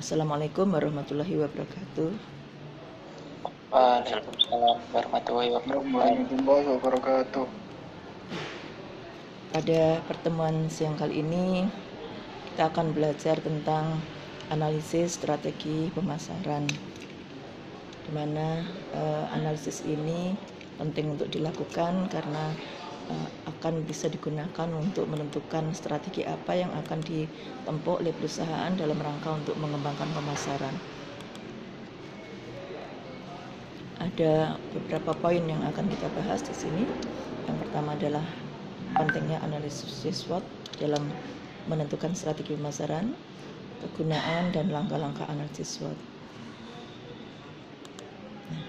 Assalamualaikum warahmatullahi wabarakatuh. Waalaikumsalam warahmatullahi wabarakatuh. Pada pertemuan siang kali ini kita akan belajar tentang analisis strategi pemasaran. Di mana uh, analisis ini penting untuk dilakukan karena akan bisa digunakan untuk menentukan strategi apa yang akan ditempuh oleh perusahaan dalam rangka untuk mengembangkan pemasaran. Ada beberapa poin yang akan kita bahas di sini. Yang pertama adalah pentingnya analisis SWOT dalam menentukan strategi pemasaran, kegunaan dan langkah-langkah analisis SWOT. Nah,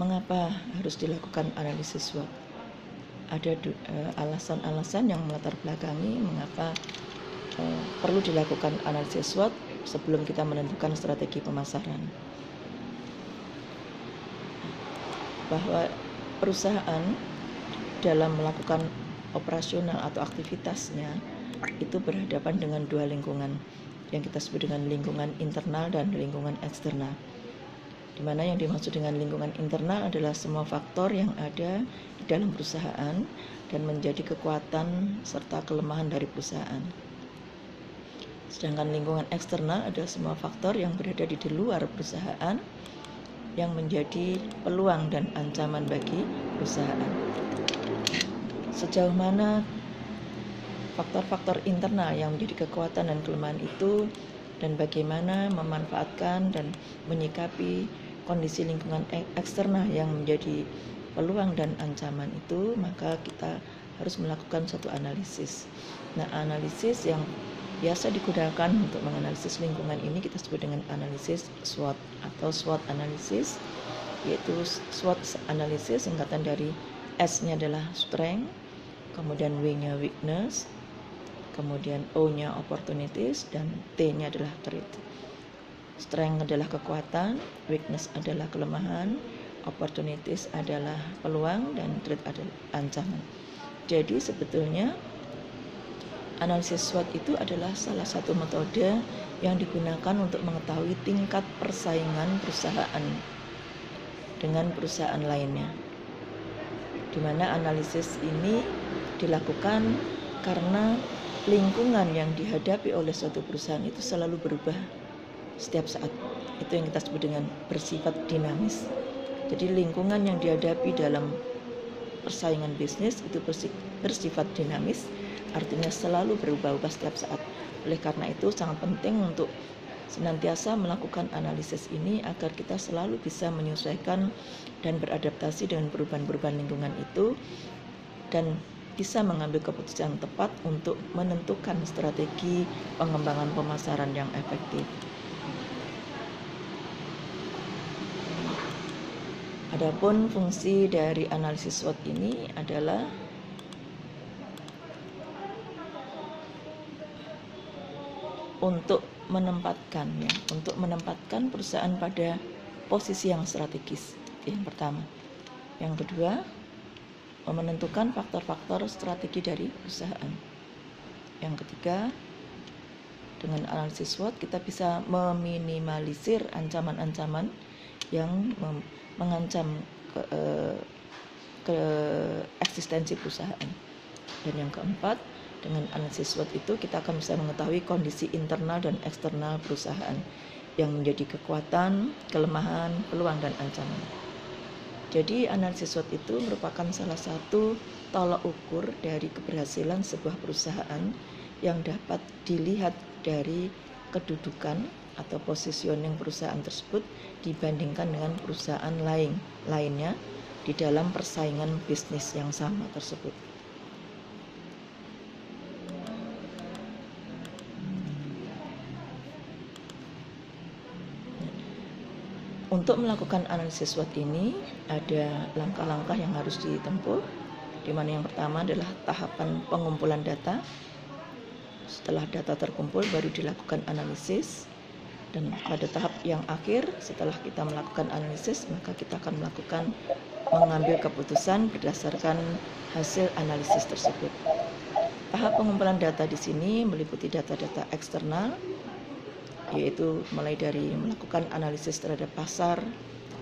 mengapa harus dilakukan analisis SWOT? Ada uh, alasan-alasan yang melatar belakangi mengapa uh, perlu dilakukan analisis SWOT sebelum kita menentukan strategi pemasaran. Bahwa perusahaan dalam melakukan operasional atau aktivitasnya itu berhadapan dengan dua lingkungan yang kita sebut dengan lingkungan internal dan lingkungan eksternal. Di mana yang dimaksud dengan lingkungan internal adalah semua faktor yang ada di dalam perusahaan dan menjadi kekuatan serta kelemahan dari perusahaan. Sedangkan lingkungan eksternal adalah semua faktor yang berada di luar perusahaan yang menjadi peluang dan ancaman bagi perusahaan sejauh mana faktor-faktor internal yang menjadi kekuatan dan kelemahan itu dan bagaimana memanfaatkan dan menyikapi kondisi lingkungan eksternal yang menjadi peluang dan ancaman itu maka kita harus melakukan suatu analisis. Nah, analisis yang biasa digunakan untuk menganalisis lingkungan ini kita sebut dengan analisis SWOT atau SWOT analisis yaitu SWOT analisis singkatan dari S-nya adalah strength, kemudian W-nya weakness, kemudian O-nya opportunities, dan T-nya adalah threat. Strength adalah kekuatan, weakness adalah kelemahan, opportunities adalah peluang, dan threat adalah ancaman. Jadi sebetulnya analisis SWOT itu adalah salah satu metode yang digunakan untuk mengetahui tingkat persaingan perusahaan dengan perusahaan lainnya. Di mana analisis ini dilakukan karena lingkungan yang dihadapi oleh suatu perusahaan itu selalu berubah setiap saat. Itu yang kita sebut dengan bersifat dinamis. Jadi lingkungan yang dihadapi dalam persaingan bisnis itu bersifat dinamis, artinya selalu berubah-ubah setiap saat. Oleh karena itu sangat penting untuk senantiasa melakukan analisis ini agar kita selalu bisa menyesuaikan dan beradaptasi dengan perubahan-perubahan lingkungan itu dan bisa mengambil keputusan tepat untuk menentukan strategi pengembangan pemasaran yang efektif. Adapun fungsi dari analisis SWOT ini adalah untuk menempatkan ya, untuk menempatkan perusahaan pada posisi yang strategis. Yang pertama. Yang kedua, menentukan faktor-faktor strategi dari perusahaan. Yang ketiga, dengan analisis SWOT kita bisa meminimalisir ancaman-ancaman yang mengancam ke, eh, ke eksistensi perusahaan. Dan yang keempat, dengan analisis SWOT itu kita akan bisa mengetahui kondisi internal dan eksternal perusahaan yang menjadi kekuatan, kelemahan, peluang dan ancaman. Jadi analisis SWOT itu merupakan salah satu tolak ukur dari keberhasilan sebuah perusahaan yang dapat dilihat dari kedudukan atau positioning perusahaan tersebut dibandingkan dengan perusahaan lain lainnya di dalam persaingan bisnis yang sama tersebut. Untuk melakukan analisis SWOT ini ada langkah-langkah yang harus ditempuh di mana yang pertama adalah tahapan pengumpulan data. Setelah data terkumpul baru dilakukan analisis dan pada tahap yang akhir setelah kita melakukan analisis maka kita akan melakukan mengambil keputusan berdasarkan hasil analisis tersebut. Tahap pengumpulan data di sini meliputi data-data eksternal yaitu mulai dari melakukan analisis terhadap pasar,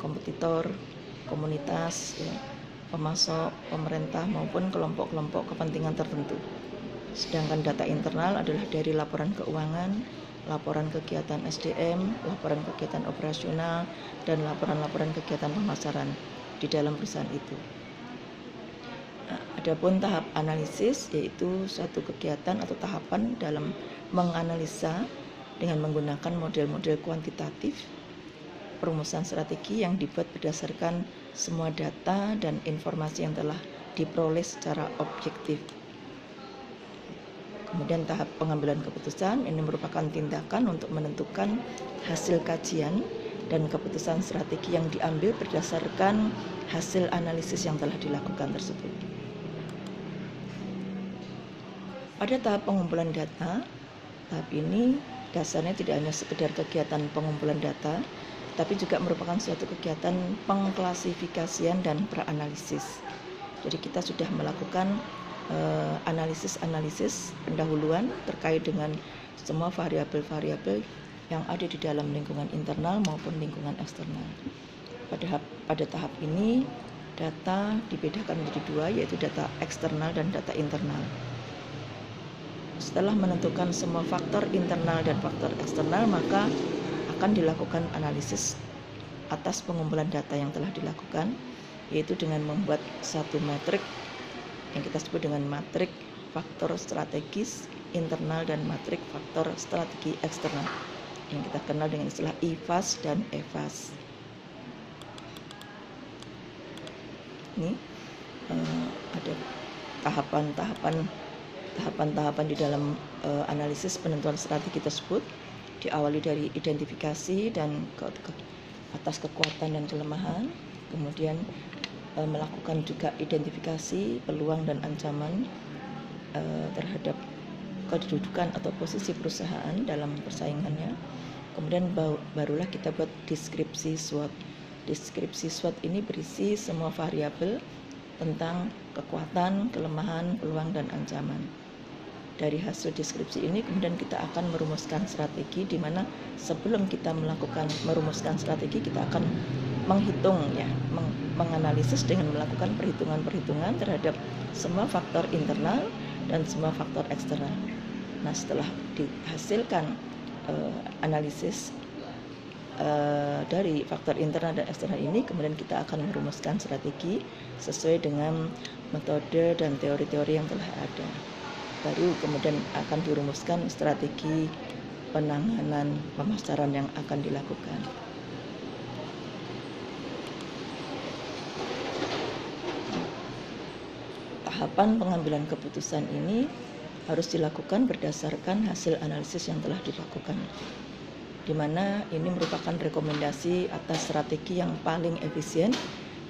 kompetitor, komunitas, ya, pemasok, pemerintah maupun kelompok-kelompok kepentingan tertentu. Sedangkan data internal adalah dari laporan keuangan, laporan kegiatan SDM, laporan kegiatan operasional, dan laporan-laporan kegiatan pemasaran di dalam perusahaan itu. Adapun tahap analisis yaitu suatu kegiatan atau tahapan dalam menganalisa dengan menggunakan model-model kuantitatif perumusan strategi yang dibuat berdasarkan semua data dan informasi yang telah diperoleh secara objektif. Kemudian tahap pengambilan keputusan ini merupakan tindakan untuk menentukan hasil kajian dan keputusan strategi yang diambil berdasarkan hasil analisis yang telah dilakukan tersebut. Pada tahap pengumpulan data, tahap ini dasarnya tidak hanya sekedar kegiatan pengumpulan data, tapi juga merupakan suatu kegiatan pengklasifikasian dan peranalisis. Jadi kita sudah melakukan analisis-analisis pendahuluan terkait dengan semua variabel-variabel yang ada di dalam lingkungan internal maupun lingkungan eksternal. Pada pada tahap ini data dibedakan menjadi dua yaitu data eksternal dan data internal. Setelah menentukan semua faktor internal dan faktor eksternal, maka akan dilakukan analisis atas pengumpulan data yang telah dilakukan, yaitu dengan membuat satu metrik yang kita sebut dengan matrik faktor strategis internal dan matrik faktor strategi eksternal yang kita kenal dengan istilah IFAS dan EFAS. Ini uh, ada tahapan-tahapan tahapan-tahapan di dalam uh, analisis penentuan strategi tersebut diawali dari identifikasi dan ke, ke, atas kekuatan dan kelemahan, kemudian melakukan juga identifikasi peluang dan ancaman uh, terhadap kedudukan atau posisi perusahaan dalam persaingannya. Kemudian barulah kita buat deskripsi SWOT. Deskripsi SWOT ini berisi semua variabel tentang kekuatan, kelemahan, peluang, dan ancaman dari hasil deskripsi ini kemudian kita akan merumuskan strategi di mana sebelum kita melakukan merumuskan strategi kita akan menghitung ya menganalisis dengan melakukan perhitungan-perhitungan terhadap semua faktor internal dan semua faktor eksternal. Nah, setelah dihasilkan uh, analisis uh, dari faktor internal dan eksternal ini kemudian kita akan merumuskan strategi sesuai dengan metode dan teori-teori yang telah ada baru kemudian akan dirumuskan strategi penanganan pemasaran yang akan dilakukan. Tahapan pengambilan keputusan ini harus dilakukan berdasarkan hasil analisis yang telah dilakukan di mana ini merupakan rekomendasi atas strategi yang paling efisien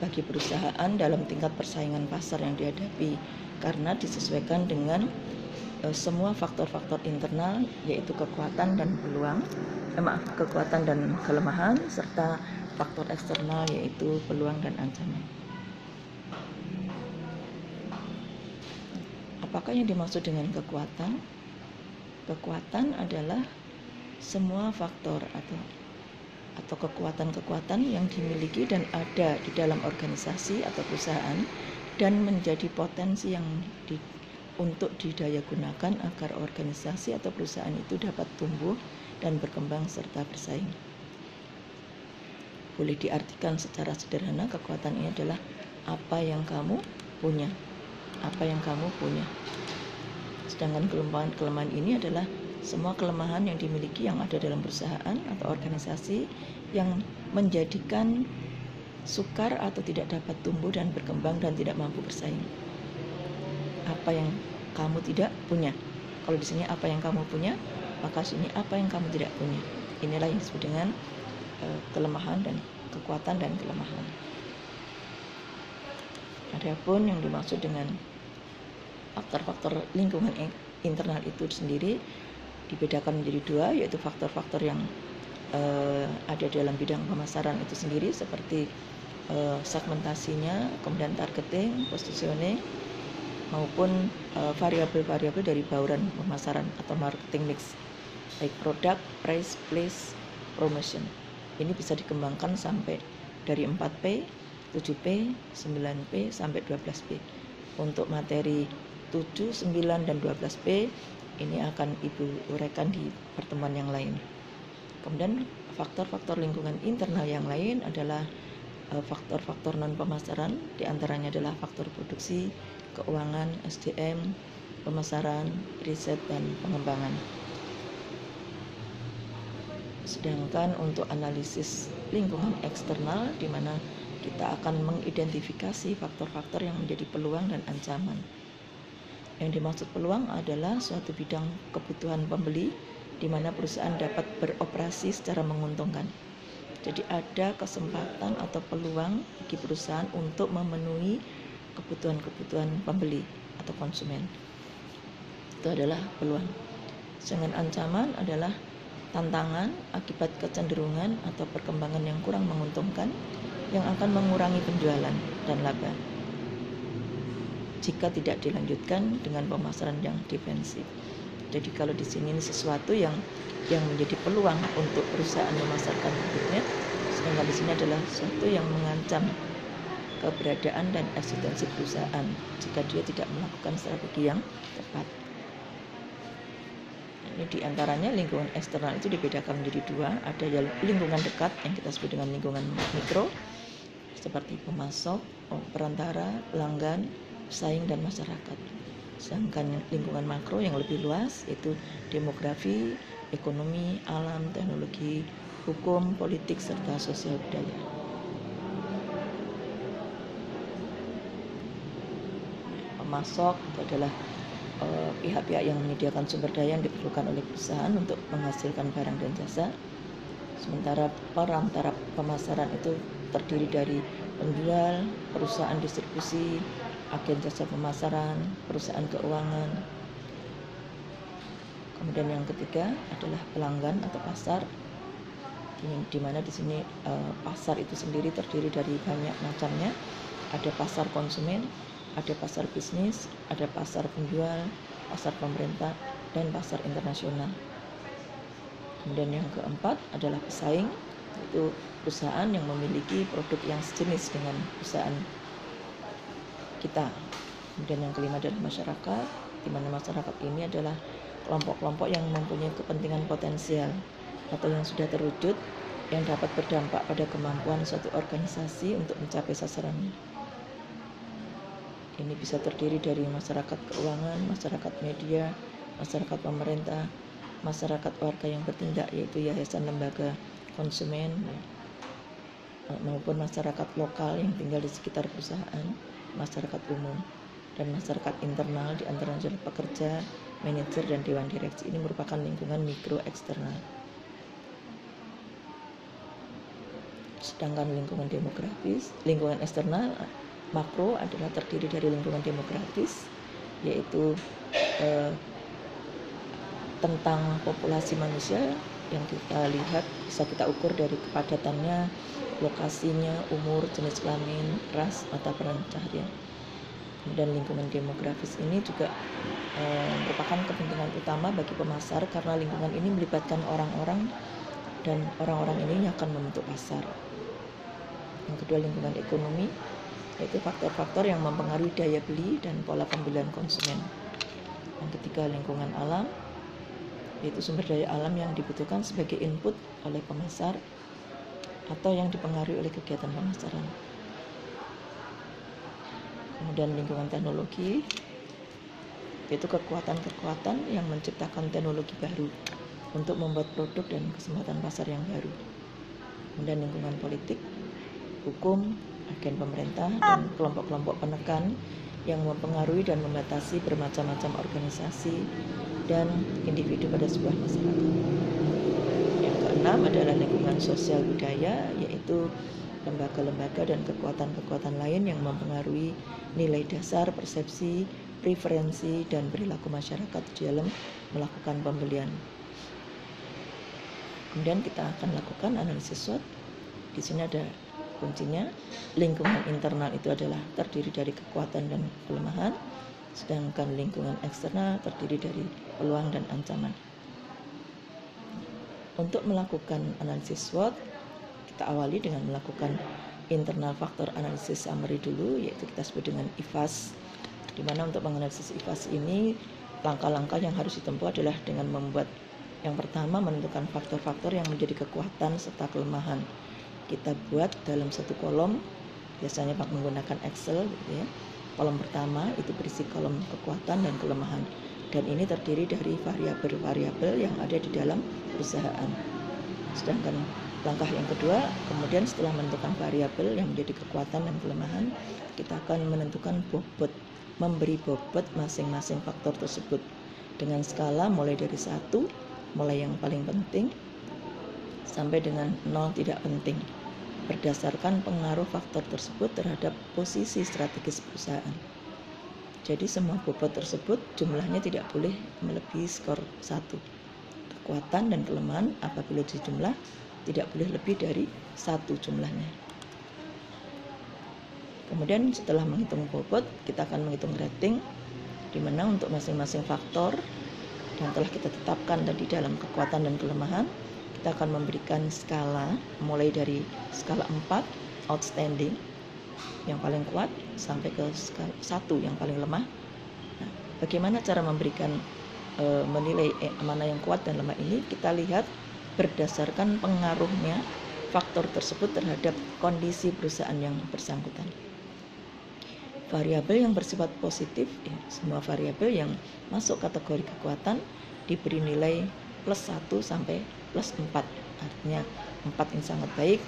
bagi perusahaan dalam tingkat persaingan pasar yang dihadapi karena disesuaikan dengan Eh, semua faktor-faktor internal yaitu kekuatan dan peluang eh, maaf kekuatan dan kelemahan serta faktor eksternal yaitu peluang dan ancaman. Apakah yang dimaksud dengan kekuatan? Kekuatan adalah semua faktor atau atau kekuatan-kekuatan yang dimiliki dan ada di dalam organisasi atau perusahaan dan menjadi potensi yang di, untuk didaya gunakan agar organisasi atau perusahaan itu dapat tumbuh dan berkembang serta bersaing. Boleh diartikan secara sederhana kekuatan ini adalah apa yang kamu punya, apa yang kamu punya. Sedangkan kelemahan-kelemahan ini adalah semua kelemahan yang dimiliki yang ada dalam perusahaan atau organisasi yang menjadikan sukar atau tidak dapat tumbuh dan berkembang dan tidak mampu bersaing apa yang kamu tidak punya. Kalau di sini apa yang kamu punya, maka sini apa yang kamu tidak punya. Inilah yang disebut dengan uh, kelemahan dan kekuatan dan kelemahan. Adapun yang dimaksud dengan faktor-faktor lingkungan internal itu sendiri dibedakan menjadi dua, yaitu faktor-faktor yang uh, ada dalam bidang pemasaran itu sendiri seperti uh, segmentasinya, kemudian targeting, positioning, maupun variabel-variabel uh, dari bauran pemasaran atau marketing mix. baik produk, price, place, promotion. Ini bisa dikembangkan sampai dari 4P, 7P, 9P sampai 12P. Untuk materi 7, 9 dan 12P ini akan Ibu uraikan di pertemuan yang lain. Kemudian faktor-faktor lingkungan internal yang lain adalah eh, faktor-faktor non pemasaran, di antaranya adalah faktor produksi, keuangan, SDM, pemasaran, riset, dan pengembangan. Sedangkan untuk analisis lingkungan eksternal di mana kita akan mengidentifikasi faktor-faktor yang menjadi peluang dan ancaman. Yang dimaksud peluang adalah suatu bidang kebutuhan pembeli di mana perusahaan dapat beroperasi secara menguntungkan. Jadi ada kesempatan atau peluang bagi perusahaan untuk memenuhi kebutuhan-kebutuhan pembeli atau konsumen. Itu adalah peluang. Sedangkan ancaman adalah tantangan akibat kecenderungan atau perkembangan yang kurang menguntungkan yang akan mengurangi penjualan dan laba jika tidak dilanjutkan dengan pemasaran yang defensif. Jadi kalau di sini ini sesuatu yang yang menjadi peluang untuk perusahaan memasarkan produknya, sedangkan di sini adalah sesuatu yang mengancam keberadaan dan eksistensi perusahaan jika dia tidak melakukan strategi yang tepat. Ini di antaranya lingkungan eksternal itu dibedakan menjadi dua, ada lingkungan dekat yang kita sebut dengan lingkungan mikro, seperti pemasok, perantara, pelanggan, pesaing dan masyarakat. Sedangkan lingkungan makro yang lebih luas yaitu demografi, ekonomi, alam, teknologi, hukum, politik, serta sosial budaya. Pemasok itu adalah eh, pihak-pihak yang menyediakan sumber daya yang diperlukan oleh perusahaan untuk menghasilkan barang dan jasa. Sementara perantara pemasaran itu terdiri dari penjual, perusahaan distribusi, agen jasa pemasaran, perusahaan keuangan. Kemudian yang ketiga adalah pelanggan atau pasar, di mana di sini uh, pasar itu sendiri terdiri dari banyak macamnya. Ada pasar konsumen, ada pasar bisnis, ada pasar penjual, pasar pemerintah, dan pasar internasional. Kemudian yang keempat adalah pesaing, yaitu perusahaan yang memiliki produk yang sejenis dengan perusahaan kita. Kemudian yang kelima adalah masyarakat, di mana masyarakat ini adalah kelompok-kelompok yang mempunyai kepentingan potensial atau yang sudah terwujud yang dapat berdampak pada kemampuan suatu organisasi untuk mencapai sasarannya. Ini bisa terdiri dari masyarakat keuangan, masyarakat media, masyarakat pemerintah, masyarakat warga yang bertindak yaitu yayasan lembaga konsumen maupun masyarakat lokal yang tinggal di sekitar perusahaan masyarakat umum dan masyarakat internal di antara pekerja, manajer dan dewan direksi ini merupakan lingkungan mikro eksternal. Sedangkan lingkungan demografis, lingkungan eksternal makro adalah terdiri dari lingkungan demografis yaitu eh, tentang populasi manusia yang kita lihat bisa kita ukur dari kepadatannya lokasinya, umur, jenis kelamin, ras, mata pencaharian. Dan lingkungan demografis ini juga e, merupakan kepentingan utama bagi pemasar karena lingkungan ini melibatkan orang-orang dan orang-orang ini akan membentuk pasar. Yang kedua lingkungan ekonomi yaitu faktor-faktor yang mempengaruhi daya beli dan pola pembelian konsumen. Yang ketiga lingkungan alam yaitu sumber daya alam yang dibutuhkan sebagai input oleh pemasar atau yang dipengaruhi oleh kegiatan pemasaran. Kemudian lingkungan teknologi, yaitu kekuatan-kekuatan yang menciptakan teknologi baru untuk membuat produk dan kesempatan pasar yang baru. Kemudian lingkungan politik, hukum, agen pemerintah, dan kelompok-kelompok penekan yang mempengaruhi dan membatasi bermacam-macam organisasi dan individu pada sebuah masyarakat keenam adalah lingkungan sosial budaya, yaitu lembaga-lembaga dan kekuatan-kekuatan lain yang mempengaruhi nilai dasar, persepsi, preferensi, dan perilaku masyarakat di dalam melakukan pembelian. Kemudian kita akan lakukan analisis SWOT. Di sini ada kuncinya. Lingkungan internal itu adalah terdiri dari kekuatan dan kelemahan, sedangkan lingkungan eksternal terdiri dari peluang dan ancaman. Untuk melakukan analisis SWOT, kita awali dengan melakukan internal faktor analisis summary dulu, yaitu kita sebut dengan IFAS. Di mana untuk menganalisis IFAS ini, langkah-langkah yang harus ditempuh adalah dengan membuat yang pertama menentukan faktor-faktor yang menjadi kekuatan serta kelemahan. Kita buat dalam satu kolom, biasanya menggunakan Excel, gitu ya. Kolom pertama itu berisi kolom kekuatan dan kelemahan dan ini terdiri dari variabel-variabel yang ada di dalam perusahaan. Sedangkan langkah yang kedua, kemudian setelah menentukan variabel yang menjadi kekuatan dan kelemahan, kita akan menentukan bobot, memberi bobot masing-masing faktor tersebut dengan skala mulai dari satu, mulai yang paling penting, sampai dengan nol tidak penting berdasarkan pengaruh faktor tersebut terhadap posisi strategis perusahaan. Jadi semua bobot tersebut jumlahnya tidak boleh melebihi skor 1. Kekuatan dan kelemahan apabila dijumlah tidak boleh lebih dari satu jumlahnya. Kemudian setelah menghitung bobot, kita akan menghitung rating di mana untuk masing-masing faktor yang telah kita tetapkan tadi dalam kekuatan dan kelemahan, kita akan memberikan skala mulai dari skala 4 outstanding yang paling kuat sampai ke satu yang paling lemah. Nah, bagaimana cara memberikan e, menilai eh, mana yang kuat dan lemah ini? Kita lihat berdasarkan pengaruhnya faktor tersebut terhadap kondisi perusahaan yang bersangkutan. Variabel yang bersifat positif, ya, semua variabel yang masuk kategori kekuatan diberi nilai plus 1 sampai plus 4. Artinya 4 ini sangat baik,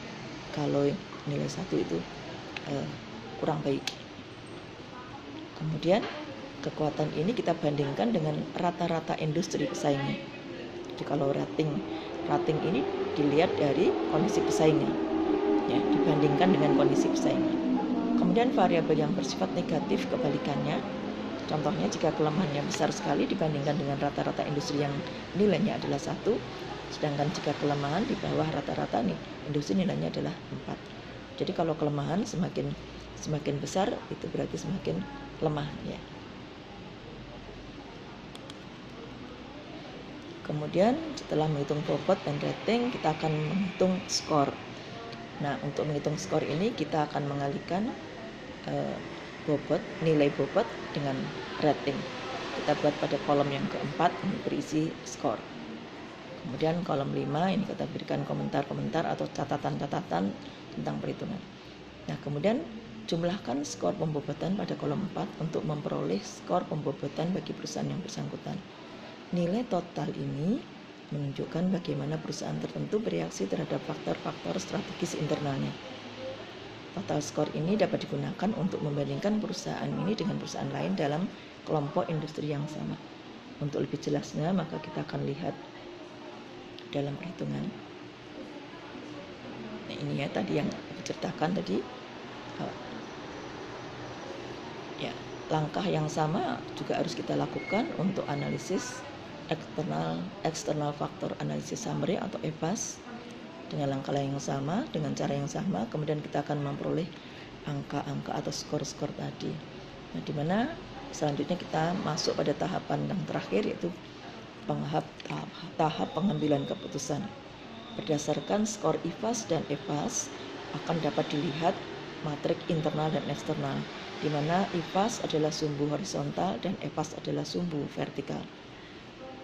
kalau nilai 1 itu eh, kurang baik. Kemudian kekuatan ini kita bandingkan dengan rata-rata industri pesaingnya. Jadi kalau rating rating ini dilihat dari kondisi pesaingnya, ya dibandingkan dengan kondisi pesaingnya. Kemudian variabel yang bersifat negatif kebalikannya, contohnya jika kelemahannya besar sekali dibandingkan dengan rata-rata industri yang nilainya adalah satu, sedangkan jika kelemahan di bawah rata-rata nih industri nilainya adalah empat. Jadi kalau kelemahan semakin semakin besar itu berarti semakin lemah ya. Kemudian setelah menghitung bobot dan rating kita akan menghitung skor. Nah untuk menghitung skor ini kita akan mengalihkan uh, bobot nilai bobot dengan rating. Kita buat pada kolom yang keempat ini berisi skor. Kemudian kolom 5 ini kita berikan komentar-komentar atau catatan-catatan tentang perhitungan. Nah, kemudian Jumlahkan skor pembobotan pada kolom 4 untuk memperoleh skor pembobotan bagi perusahaan yang bersangkutan. Nilai total ini menunjukkan bagaimana perusahaan tertentu bereaksi terhadap faktor-faktor strategis internalnya. Total skor ini dapat digunakan untuk membandingkan perusahaan ini dengan perusahaan lain dalam kelompok industri yang sama. Untuk lebih jelasnya, maka kita akan lihat dalam perhitungan. Nah, ini ya tadi yang diceritakan tadi. Ya langkah yang sama juga harus kita lakukan untuk analisis eksternal eksternal faktor analisis summary atau EPAS dengan langkah yang sama dengan cara yang sama. Kemudian kita akan memperoleh angka-angka atau skor-skor tadi. Nah di mana selanjutnya kita masuk pada tahapan yang terakhir yaitu tahap, tahap pengambilan keputusan berdasarkan skor IFAS dan EPAS akan dapat dilihat matrik internal dan eksternal di mana IFAS adalah sumbu horizontal dan EPAS adalah sumbu vertikal.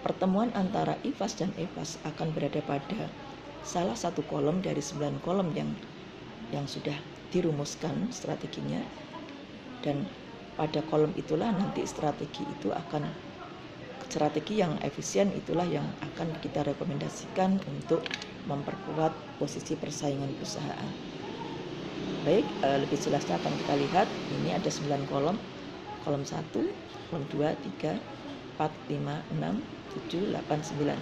Pertemuan antara IFAS dan EPAS akan berada pada salah satu kolom dari sembilan kolom yang yang sudah dirumuskan strateginya dan pada kolom itulah nanti strategi itu akan strategi yang efisien itulah yang akan kita rekomendasikan untuk memperkuat posisi persaingan perusahaan. Baik, uh, lebih jelasnya akan kita lihat. Ini ada 9 kolom. Kolom 1, kolom 2, 3, 4, 5, 6, 7, 8, 9.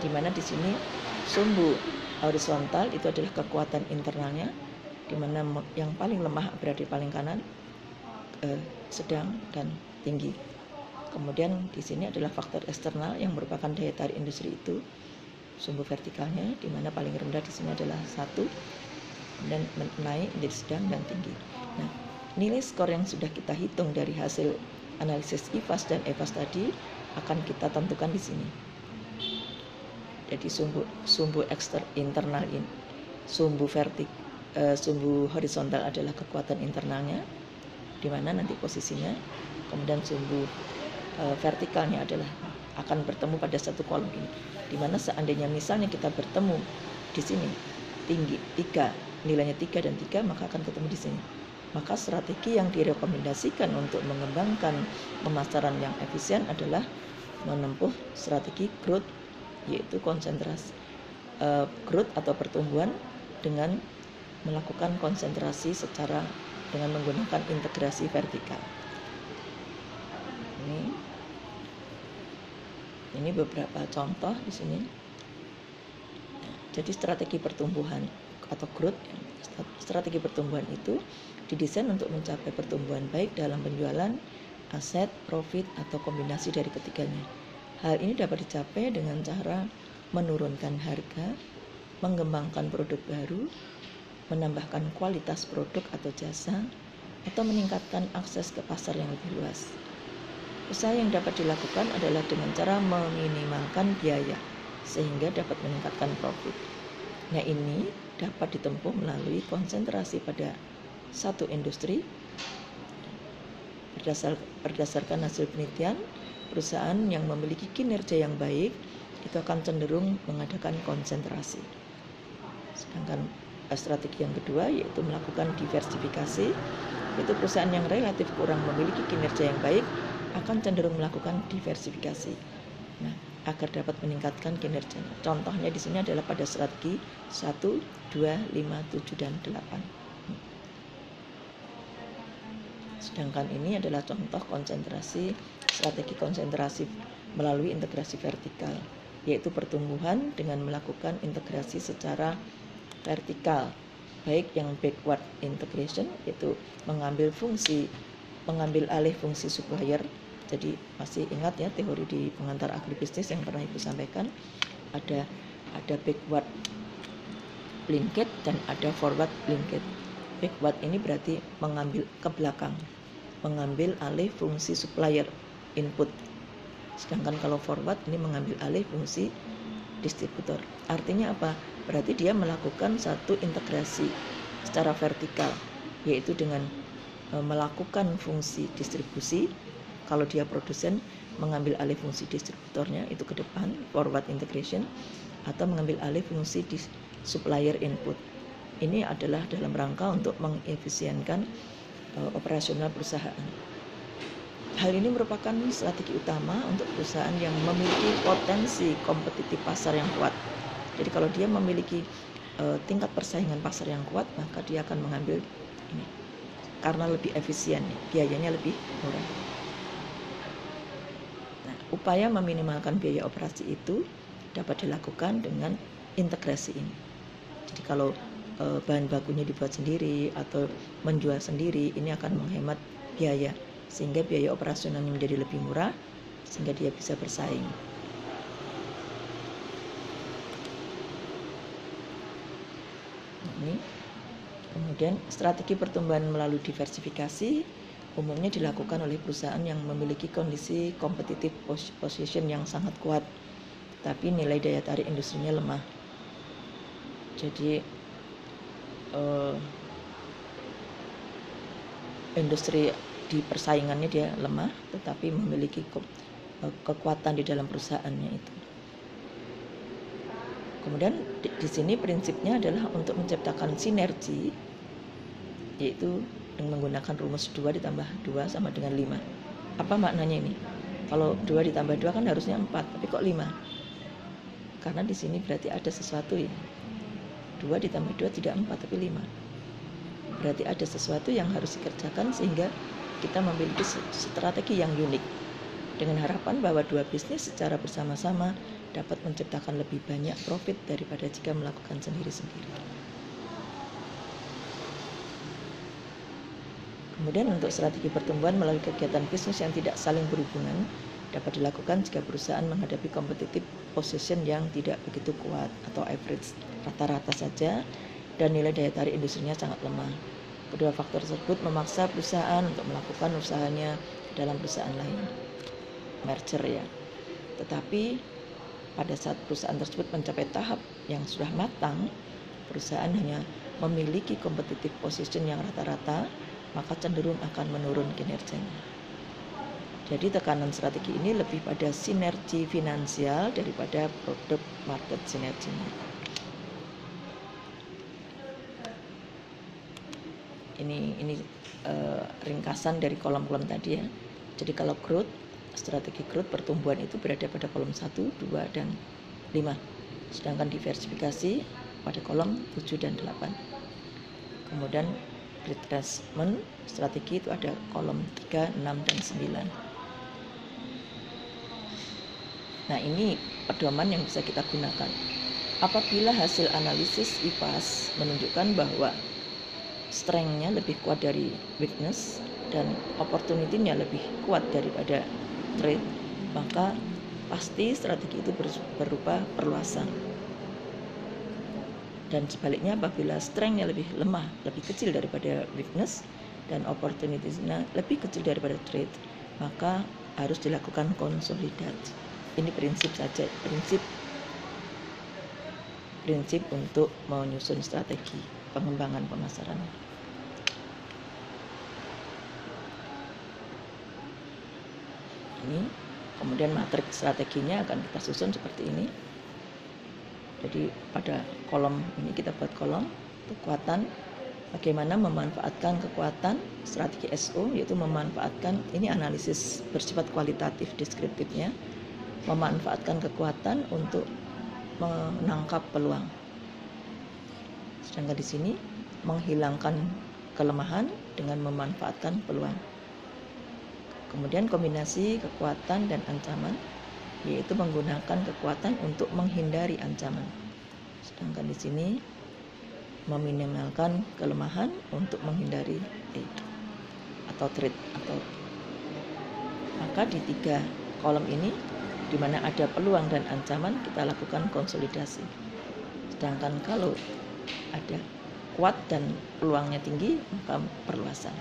Di mana di sini sumbu horizontal itu adalah kekuatan internalnya, di mana yang paling lemah berada di paling kanan, uh, sedang dan tinggi. Kemudian di sini adalah faktor eksternal yang merupakan daya tarik industri itu, sumbu vertikalnya, di mana paling rendah di sini adalah satu, dan naik menjadi sedang dan tinggi. Nah, nilai skor yang sudah kita hitung dari hasil analisis IFAS dan EVAS tadi akan kita tentukan di sini. Jadi sumbu sumbu ekster internal ini, sumbu vertik, uh, sumbu horizontal adalah kekuatan internalnya, di mana nanti posisinya. Kemudian sumbu uh, vertikalnya adalah akan bertemu pada satu kolom ini. Di mana seandainya misalnya kita bertemu di sini tinggi tiga nilainya tiga dan tiga maka akan ketemu di sini maka strategi yang direkomendasikan untuk mengembangkan pemasaran yang efisien adalah menempuh strategi growth yaitu konsentrasi uh, growth atau pertumbuhan dengan melakukan konsentrasi secara dengan menggunakan integrasi vertikal. Ini ini beberapa contoh di sini. Jadi strategi pertumbuhan atau growth strategi pertumbuhan itu didesain untuk mencapai pertumbuhan baik dalam penjualan, aset, profit, atau kombinasi dari ketiganya. Hal ini dapat dicapai dengan cara menurunkan harga, mengembangkan produk baru, menambahkan kualitas produk atau jasa, atau meningkatkan akses ke pasar yang lebih luas. Usaha yang dapat dilakukan adalah dengan cara meminimalkan biaya sehingga dapat meningkatkan profit. Nah, ini dapat ditempuh melalui konsentrasi pada satu industri berdasar, berdasarkan hasil penelitian. Perusahaan yang memiliki kinerja yang baik itu akan cenderung mengadakan konsentrasi. Sedangkan eh, strategi yang kedua yaitu melakukan diversifikasi. Itu perusahaan yang relatif kurang memiliki kinerja yang baik akan cenderung melakukan diversifikasi nah agar dapat meningkatkan kinerja contohnya di sini adalah pada strategi 1, 2, 5, 7, dan 8 Sedangkan ini adalah contoh konsentrasi strategi konsentrasi melalui integrasi vertikal, yaitu pertumbuhan dengan melakukan integrasi secara vertikal, baik yang backward integration yaitu mengambil fungsi mengambil alih fungsi supplier. Jadi masih ingat ya teori di pengantar agribisnis yang pernah Ibu sampaikan ada ada backward linkage dan ada forward linkage. Backward ini berarti mengambil ke belakang mengambil alih fungsi supplier input. Sedangkan kalau forward ini mengambil alih fungsi distributor. Artinya apa? Berarti dia melakukan satu integrasi secara vertikal, yaitu dengan e, melakukan fungsi distribusi. Kalau dia produsen mengambil alih fungsi distributornya itu ke depan forward integration atau mengambil alih fungsi di supplier input. Ini adalah dalam rangka untuk mengefisienkan uh, operasional perusahaan. Hal ini merupakan strategi utama untuk perusahaan yang memiliki potensi kompetitif pasar yang kuat. Jadi kalau dia memiliki uh, tingkat persaingan pasar yang kuat, maka dia akan mengambil ini karena lebih efisien, biayanya lebih murah. Upaya meminimalkan biaya operasi itu dapat dilakukan dengan integrasi ini. Jadi kalau Eh, bahan bakunya dibuat sendiri atau menjual sendiri ini akan menghemat biaya sehingga biaya operasionalnya menjadi lebih murah sehingga dia bisa bersaing. Ini kemudian strategi pertumbuhan melalui diversifikasi umumnya dilakukan oleh perusahaan yang memiliki kondisi kompetitif position yang sangat kuat tapi nilai daya tarik industrinya lemah. Jadi uh, industri di persaingannya dia lemah tetapi memiliki ke, uh, kekuatan di dalam perusahaannya itu. Kemudian di, di sini prinsipnya adalah untuk menciptakan sinergi yaitu dengan menggunakan rumus 2 ditambah 2 sama dengan 5. Apa maknanya ini? Kalau 2 ditambah 2 kan harusnya 4, tapi kok 5? Karena di sini berarti ada sesuatu ya 2 ditambah 2 tidak 4 tapi 5 berarti ada sesuatu yang harus dikerjakan sehingga kita memiliki strategi yang unik dengan harapan bahwa dua bisnis secara bersama-sama dapat menciptakan lebih banyak profit daripada jika melakukan sendiri-sendiri. Kemudian untuk strategi pertumbuhan melalui kegiatan bisnis yang tidak saling berhubungan dapat dilakukan jika perusahaan menghadapi competitive position yang tidak begitu kuat atau average rata-rata saja dan nilai daya tarik industrinya sangat lemah. Kedua faktor tersebut memaksa perusahaan untuk melakukan usahanya dalam perusahaan lain. Merger ya. Tetapi pada saat perusahaan tersebut mencapai tahap yang sudah matang, perusahaan hanya memiliki competitive position yang rata-rata, maka cenderung akan menurun kinerjanya. Jadi tekanan strategi ini lebih pada sinergi finansial daripada produk market sinerginya. Ini ini uh, ringkasan dari kolom-kolom tadi ya. Jadi kalau growth strategi growth pertumbuhan itu berada pada kolom 1, 2 dan 5. Sedangkan diversifikasi pada kolom 7 dan 8 kemudian retracement strategi itu ada kolom 3, 6, dan 9 nah ini pedoman yang bisa kita gunakan. Apabila hasil analisis IPAS menunjukkan bahwa strength-nya lebih kuat dari weakness dan opportunity-nya lebih kuat daripada trade maka pasti strategi itu berupa perluasan dan sebaliknya apabila strength-nya lebih lemah, lebih kecil daripada weakness dan opportunities-nya lebih kecil daripada trade, maka harus dilakukan konsolidasi. Ini prinsip saja, prinsip prinsip untuk menyusun strategi pengembangan pemasaran. Ini kemudian matriks strateginya akan kita susun seperti ini jadi pada kolom ini kita buat kolom kekuatan bagaimana memanfaatkan kekuatan strategi SO yaitu memanfaatkan ini analisis bersifat kualitatif deskriptifnya memanfaatkan kekuatan untuk menangkap peluang. Sedangkan di sini menghilangkan kelemahan dengan memanfaatkan peluang. Kemudian kombinasi kekuatan dan ancaman yaitu menggunakan kekuatan untuk menghindari ancaman. Sedangkan di sini meminimalkan kelemahan untuk menghindari itu atau threat atau maka di tiga kolom ini di mana ada peluang dan ancaman kita lakukan konsolidasi. Sedangkan kalau ada kuat dan peluangnya tinggi maka perluasan.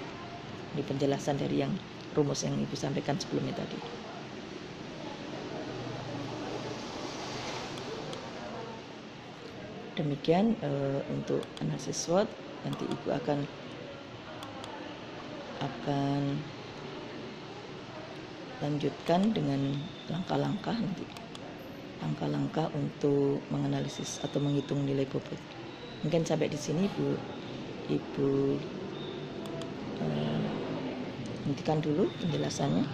Ini penjelasan dari yang rumus yang Ibu sampaikan sebelumnya tadi. Demikian uh, untuk analisis SWOT. Nanti ibu akan akan lanjutkan dengan langkah-langkah nanti. Langkah-langkah untuk menganalisis atau menghitung nilai bobot mungkin sampai di sini ibu ibu uh, hentikan dulu penjelasannya